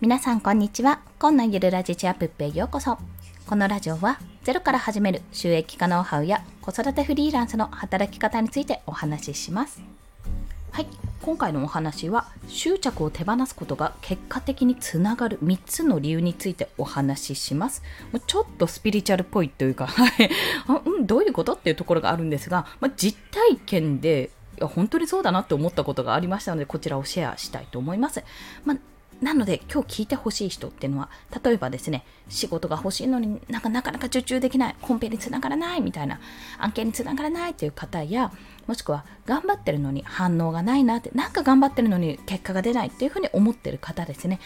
皆さんこんにちは。今のゆるラジチアップへようこそ。このラジオはゼロから始める収益化ノウハウや子育てフリーランスの働き方についてお話しします。はい、今回のお話は執着を手放すことが結果的につながる3つの理由についてお話しします。ちょっとスピリチュアルっぽいというか、うん、どういうことっていうところがあるんですが、まあ、実体験でいや本当にそうだなって思ったことがありましたのでこちらをシェアしたいと思います。まあなので今日聞いてほしい人っていうのは例えばですね仕事が欲しいのになんかなかなか受注できないコンペにつながらないみたいな案件につながらないっていう方やもしくは頑張ってるのに反応がないなってなんか頑張ってるのに結果が出ないっていうふうに思ってる方ですね。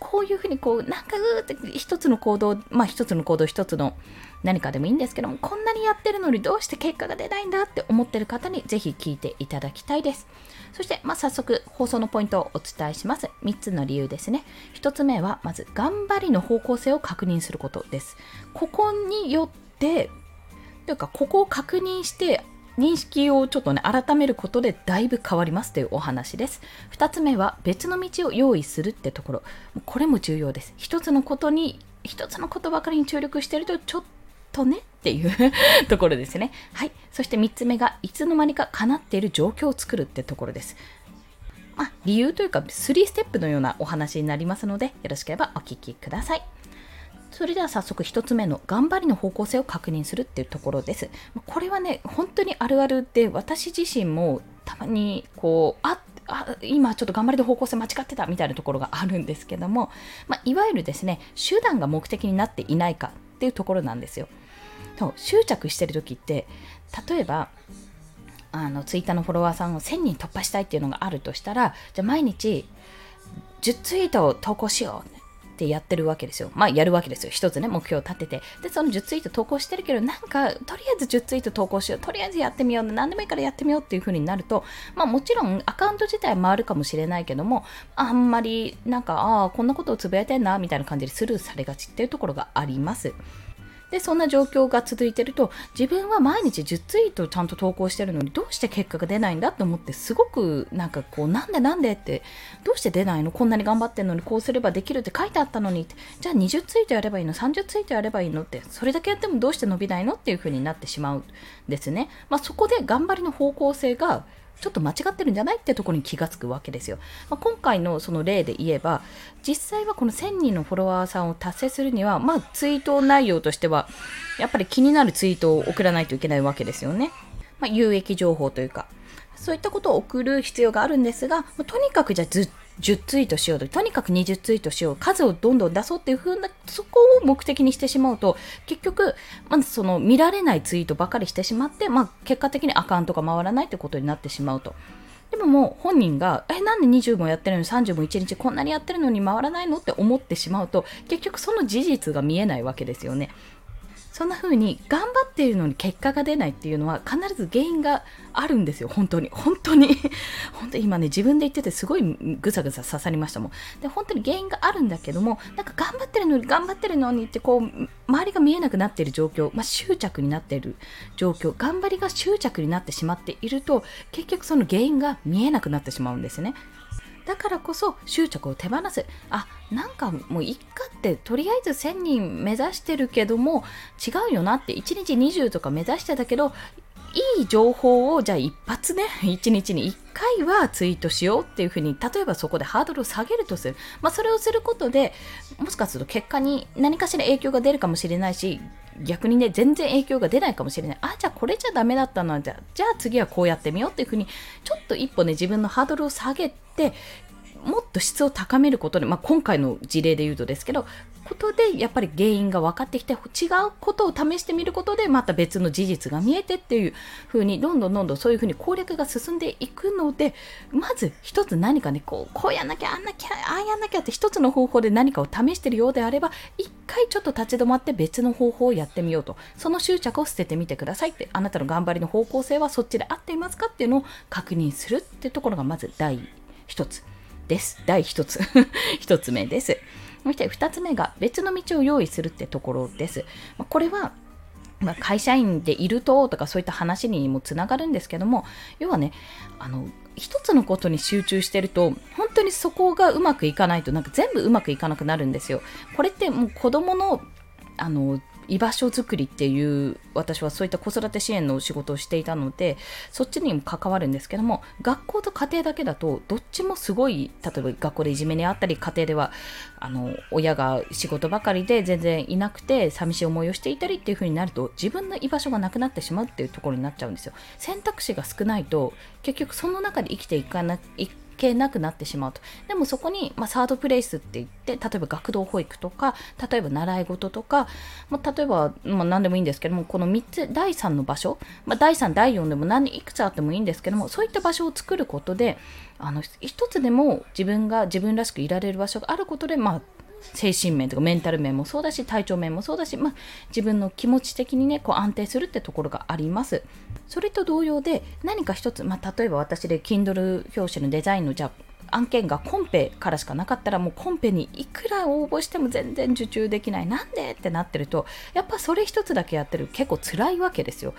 こういうふうにこうなんかうーって一つの行動まあ一つの行動一つの何かでもいいんですけどもこんなにやってるのにどうして結果が出ないんだって思ってる方にぜひ聞いていただきたいです。そして、まあ、早速放送のポイントをお伝えします。3つの理由ですね。1つ目はまず頑張りの方向性を確認することです。ここによってというかここを確認して認識をちょっとね改めることでだいぶ変わります。というお話です。2つ目は別の道を用意するってところ。これも重要です。1つのことに1つのことばかりに注力してるとちょっとねっていう ところですね。はい。そして3つ目が、いつの間にか叶っている状況を作るってところです。まあ、理由というか、3ステップのようなお話になりますので、よろしければお聞きください。それでは早速1つ目の頑張りの方向性を確認するっていうところです。これはね、本当にあるあるで、私自身もたまにこう、ああ今ちょっと頑張りの方向性間違ってたみたいなところがあるんですけども、まあ、いわゆるですね、手段が目的になっていないかっていうところなんですよ。と執着してる時って例えばあのツイッターのフォロワーさんを1000人突破したいっていうのがあるとしたらじゃあ毎日10ツイートを投稿しようってやってるわけですよ。まあやるわけですよ。一つね、目標を立てて。で、その10ツイート投稿してるけど、なんか、とりあえず10ツイート投稿しよう。とりあえずやってみよう。何でもいいからやってみようっていう風になると、まあもちろんアカウント自体回るかもしれないけども、あんまりなんか、ああ、こんなことをつぶやいてんな、みたいな感じでスルーされがちっていうところがあります。で、そんな状況が続いてると、自分は毎日10ツイートちゃんと投稿してるのに、どうして結果が出ないんだと思って、すごくなんかこう、なんでなんでって、どうして出ないの？こんなに頑張ってんのに、こうすればできるって書いてあったのに、じゃあ20ツイートやればいいの ?30 ツイートやればいいのって、それだけやってもどうして伸びないの？っていう風になってしまうんですね。まあ、そこで頑張りの方向性がちょっと間違ってるんじゃないってところに気がつくわけですよ。まあ、今回のその例で言えば、実際はこの1000人のフォロワーさんを達成するには、まあ、ツイート内容としては、やっぱり気になるツイートを送らないといけないわけですよね。まあ、有益情報というか、そういったことを送る必要があるんですが、とにかくじゃあずっ10ツイートしようと、とにかく20ツイートしよう、数をどんどん出そうっていう風な、そこを目的にしてしまうと、結局、まずその見られないツイートばかりしてしまって、まあ、結果的にアカウントが回らないってことになってしまうと。でももう本人が、え、なんで20もやってるのに30も1日こんなにやってるのに回らないのって思ってしまうと、結局その事実が見えないわけですよね。そんな風に頑張っているのに結果が出ないっていうのは必ず原因があるんですよ、本当に。本当に 本当に今ね、自分で言っててすごいぐさぐさ刺さりましたもん。で、本当に原因があるんだけども、なんか頑張ってるのに頑張ってるのにってこう、周りが見えなくなっている状況、まあ、執着になっている状況、頑張りが執着になってしまっていると、結局その原因が見えなくなってしまうんですね。だからこそ執着を手放すあなんかもういっかってとりあえず1000人目指してるけども違うよなって1日20とか目指してたけどいい情報をじゃあ一発ね、1日に1回はツイートしようっていうふうに、例えばそこでハードルを下げるとする。まあそれをすることで、もしかすると結果に何かしら影響が出るかもしれないし、逆にね、全然影響が出ないかもしれない。あ、じゃあこれじゃダメだったのじゃじゃあ次はこうやってみようっていうふうに、ちょっと一歩ね、自分のハードルを下げて、もっと質を高めることで、まあ、今回の事例で言うとですけど、ことでやっぱり原因が分かってきて違うことを試してみることでまた別の事実が見えてっていう風にどんどんどんどんそういう風に攻略が進んでいくのでまず一つ何かねこうこうやんなきゃあんなきゃああやんなきゃって一つの方法で何かを試してるようであれば一回ちょっと立ち止まって別の方法をやってみようとその執着を捨ててみてくださいってあなたの頑張りの方向性はそっちで合っていますかっていうのを確認するってところがまず第一つ。です。第1つ。1つ目です。そして2つ目が別の道を用意するってところです。これはまあ、会社員でいるととかそういった話にもつながるんですけども要はねあの一つのことに集中してると本当にそこがうまくいかないとなんか全部うまくいかなくなるんですよ。これってもう子供のあの居場所づくりっていう私はそういった子育て支援の仕事をしていたのでそっちにも関わるんですけども学校と家庭だけだとどっちもすごい例えば学校でいじめにあったり家庭ではあの親が仕事ばかりで全然いなくて寂しい思いをしていたりっていう風になると自分の居場所がなくなってしまうっていうところになっちゃうんですよ選択肢が少ないと結局その中で生きていかな係なくなってしまうと。でもそこに、まあ、サードプレイスって言って、例えば学童保育とか、例えば習い事とか、まあ、例えば、まあ、何でもいいんですけども、この3つ、第3の場所、ま、第3、第4でも何いくつあってもいいんですけども、そういった場所を作ることで、あの一つでも自分が自分らしくいられる場所があることで、まあ、精神面とかメンタル面もそうだし体調面もそうだし、まあ、自分の気持ち的にねこう安定するってところがあります。それと同様で何か一つ、まあ、例えば私で Kindle 表紙のデザインのじゃ案件がコンペからしかなかったらもうコンペにいくら応募しても全然受注できないなんでってなってるとやっぱそれ一つだけやってる結構辛いわけですよ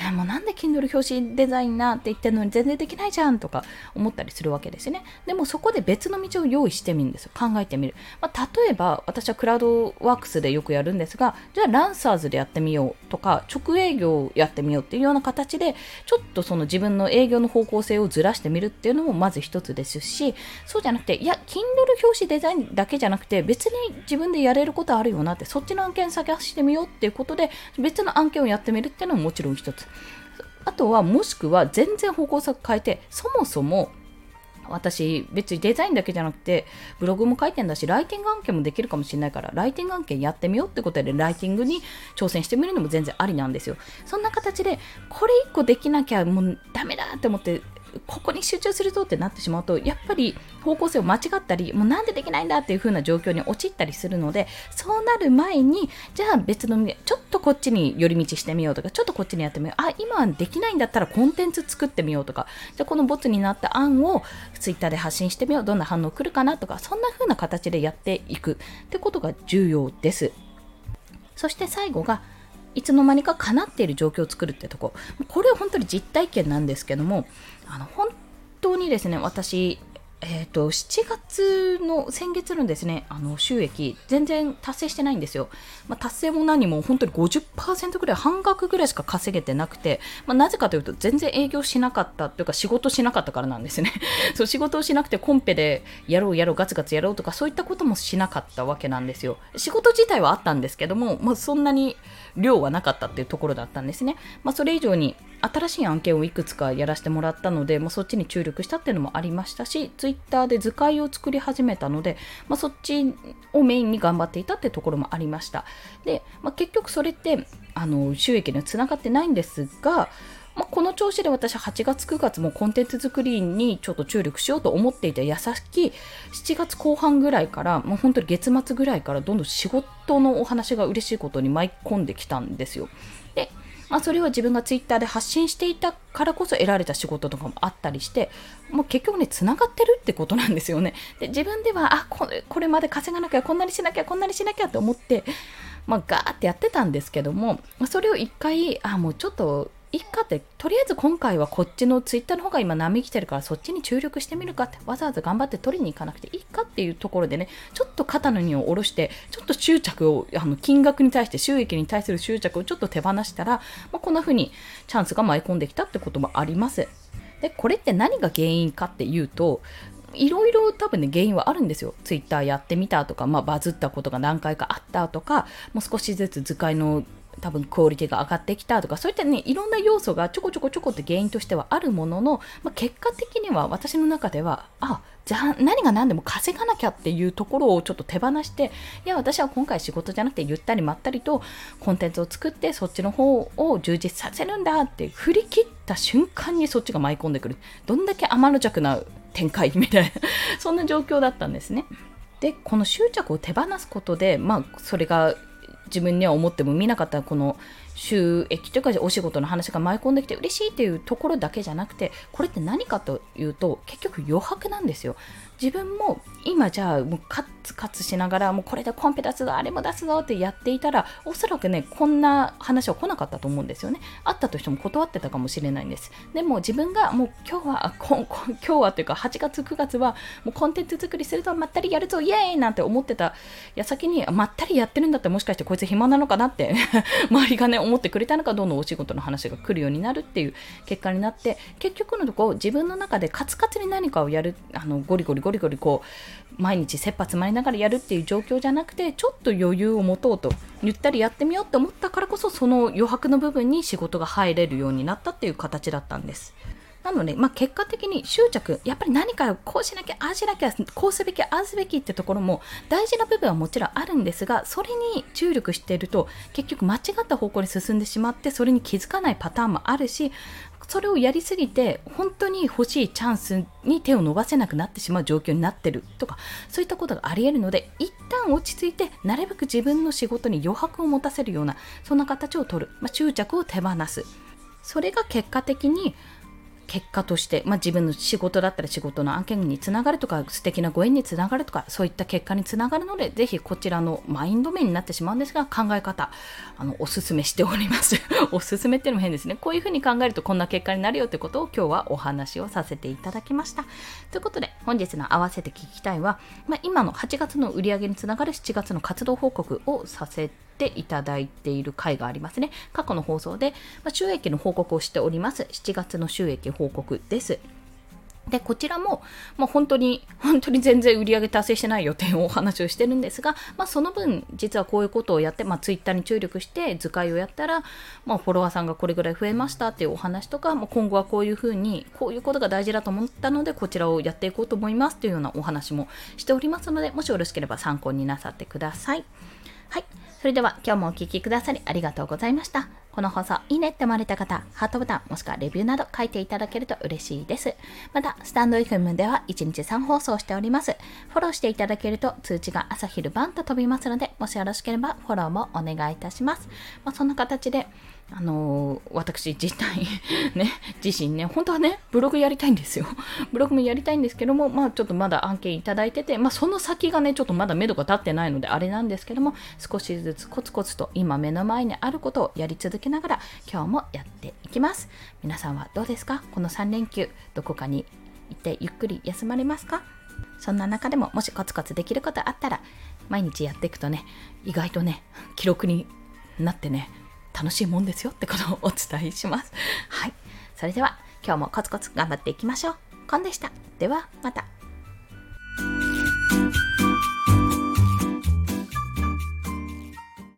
えー、もうなんで Kindle 表紙デザイナーって言ってるのに全然できないじゃんとか思ったりするわけですね。でもそこで別の道を用意してみるんですよ。考えてみる。まあ、例えば私はクラウドワークスでよくやるんですが、じゃあランサーズでやってみようとか、直営業やってみようっていうような形で、ちょっとその自分の営業の方向性をずらしてみるっていうのもまず一つですし、そうじゃなくて、いや、Kindle 表紙デザインだけじゃなくて、別に自分でやれることあるよなって、そっちの案件探してみようっていうことで、別の案件をやってみるっていうのももちろん一つ。あとはもしくは全然方向性変えてそもそも私別にデザインだけじゃなくてブログも書いてんだしライティング案件もできるかもしれないからライティング案件やってみようってことでライティングに挑戦してみるのも全然ありなんですよそんな形でこれ1個できなきゃもうダメだって思ってここに集中するぞってなってしまうとやっぱり方向性を間違ったりもうなんでできないんだっていう風な状況に陥ったりするのでそうなる前にじゃあ別のちょっとこっちに寄り道してみようとかちょっとこっちにやってみようあ今できないんだったらコンテンツ作ってみようとかじゃあこのボツになった案を Twitter で発信してみようどんな反応来るかなとかそんな風な形でやっていく。ってことが重要です。そして最後がいつの間にか叶っている状況を作るってとこ。これは本当に実体験なんですけどもあの本当にですね私えーと、7月の先月のですねあの収益全然達成してないんですよ、まあ、達成も何も本当に50%ぐらい半額ぐらいしか稼げてなくて、まあ、なぜかというと全然営業しなかったというか仕事しなかったからなんですね。そう仕事をしなくてコンペでやろうやろうガツガツやろうとかそういったこともしなかったわけなんですよ。仕事自体はあったんですけども、まあ、そんなに量はなかったっていうところだったんですね、ま、それ以上に新しい案件をいくつかやらせてもらったので、まあ、そっちに注力したっていうのもありましたし、ツイッターで図解を作り始めたので、まあ、そっちをメインに頑張っていたってところもありました。で、まあ、結局それってあの収益にはつながってないんですが、まあ、この調子で私8月9月もコンテンツ作りにちょっと注力しようと思っていた矢先7月後半ぐらいからもう本当に月末ぐらいからどんどん仕事のお話が嬉しいことに舞い込んできたんですよ。まあ、それは自分がツイッターで発信していたからこそ得られた仕事とかもあったりして、もう結局ね、つながってるってことなんですよね。で自分では、あこれ、これまで稼がなきゃ、こんなにしなきゃ、こんなにしなきゃって思って、まあ、ガーってやってたんですけども、それを一回、あ、もうちょっといっかって、とりあえず今回はこっちのツイッターの方が今波来てるからそっちに注力してみるかって、わざわざ頑張って取りに行かなくていいかっていうところでね、ちょっと肩の荷を下ろして、ちょっと執着を、あの金額に対して、収益に対する執着をちょっと手放したら、まあ、こんな風にチャンスが舞い込んできたってこともあります。で、これって何が原因かっていうと、いろいろ多分ね、原因はあるんですよ。ツイッターやってみたとか、まあ、バズったことが何回かあったとか、もう少しずつ図解の多分クオリティが上がってきたとかそういったねいろんな要素がちょこちょこちょこって原因としてはあるものの、まあ、結果的には私の中ではあじゃあ何が何でも稼がなきゃっていうところをちょっと手放していや私は今回仕事じゃなくてゆったりまったりとコンテンツを作ってそっちの方を充実させるんだって振り切った瞬間にそっちが舞い込んでくるどんだけ天の弱な展開みたいなそんな状況だったんですね。でこの執着を手放すことで、まあ、それが自分には思っても見なかったこの収益というかお仕事の話が舞い込んできて嬉しいというところだけじゃなくてこれって何かというと結局余白なんですよ。自分も今じゃあもうカツカツしながらもうこれでコンペ出すぞあれも出すぞってやっていたらおそらくねこんな話は来なかったと思うんですよね。あったとしても断ってたかもしれないんです。でも自分がもう今日は今日はというか8月9月はもうコンテンツ作りするとまったりやるぞイエーイなんて思ってた矢先にまったりやってるんだったらもしかしてこいつ暇なのかなって 周りがね思ってくれたのかどんどんお仕事の話が来るようになるっていう結果になって結局のところ自分の中でカツカツに何かをやるあのゴリゴリゴリゴリこう毎日切羽詰まりながらやるっていう状況じゃなくてちょっと余裕を持とうとゆったりやってみようって思ったからこそその余白の部分に仕事が入れるようになったっていう形だったんです。なので、まあ、結果的に執着、やっぱり何かをこうしなきゃ、ああしなきゃ、こうすべき、ああすべきってところも大事な部分はもちろんあるんですが、それに注力していると、結局間違った方向に進んでしまって、それに気づかないパターンもあるし、それをやりすぎて本当に欲しいチャンスに手を伸ばせなくなってしまう状況になってるとかそういったことがありえるので一旦落ち着いてなるべく自分の仕事に余白を持たせるようなそんな形をとる、まあ、執着を手放す。それが結果的に結果として、まあ、自分の仕事だったら仕事の案件につながるとか素敵なご縁につながるとかそういった結果につながるのでぜひこちらのマインド面になってしまうんですが考え方あのおすすめしております。おすすめっていうのも変ですね。こういうふうに考えるとこんな結果になるよってことを今日はお話をさせていただきました。ということで本日の合わせて聞きたいは、まあ、今の8月の売り上げにつながる7月の活動報告をさせてていただいている回がありますね。過去の放送で、ま、収益の報告をしております。7月の収益報告です。で、こちらも、まあ、本当に、本当に全然売り上げ達成してないよっていうお話をしてるんですが、まあ、その分、実はこういうことをやって、まあ、ツイッターに注力して図解をやったら、まあ、フォロワーさんがこれぐらい増えましたっていうお話とか、まあ、今後はこういうふうに、こういうことが大事だと思ったので、こちらをやっていこうと思いますというようなお話もしておりますので、もしよろしければ参考になさってください。はい。それでは今日もお聴きくださりありがとうございました。この放送いいねって思われた方、ハートボタンもしくはレビューなど書いていただけると嬉しいです。また、スタンド FM では1日3放送しております。フォローしていただけると通知が朝昼晩と飛びますので、もしよろしければフォローもお願いいたします。まあ、そんな形で、あのー、私自体ね、自身ね、本当はね、ブログやりたいんですよ。ブログもやりたいんですけども、まあちょっとまだ案件いただいてて、まあその先がね、ちょっとまだ目処が立ってないのであれなんですけども、少しずつコツコツと今目の前にあることをやり続けながら、今日もやっていきます。皆さんはどうですか？この3連休、どこかに行ってゆっくり休まれますか？そんな中でももしコツコツできることあったら、毎日やっていくとね、意外とね、記録になってね、楽しいもんですよってことをお伝えします。はい。それでは今日もコツコツ頑張っていきましょう。コンでした。ではまた。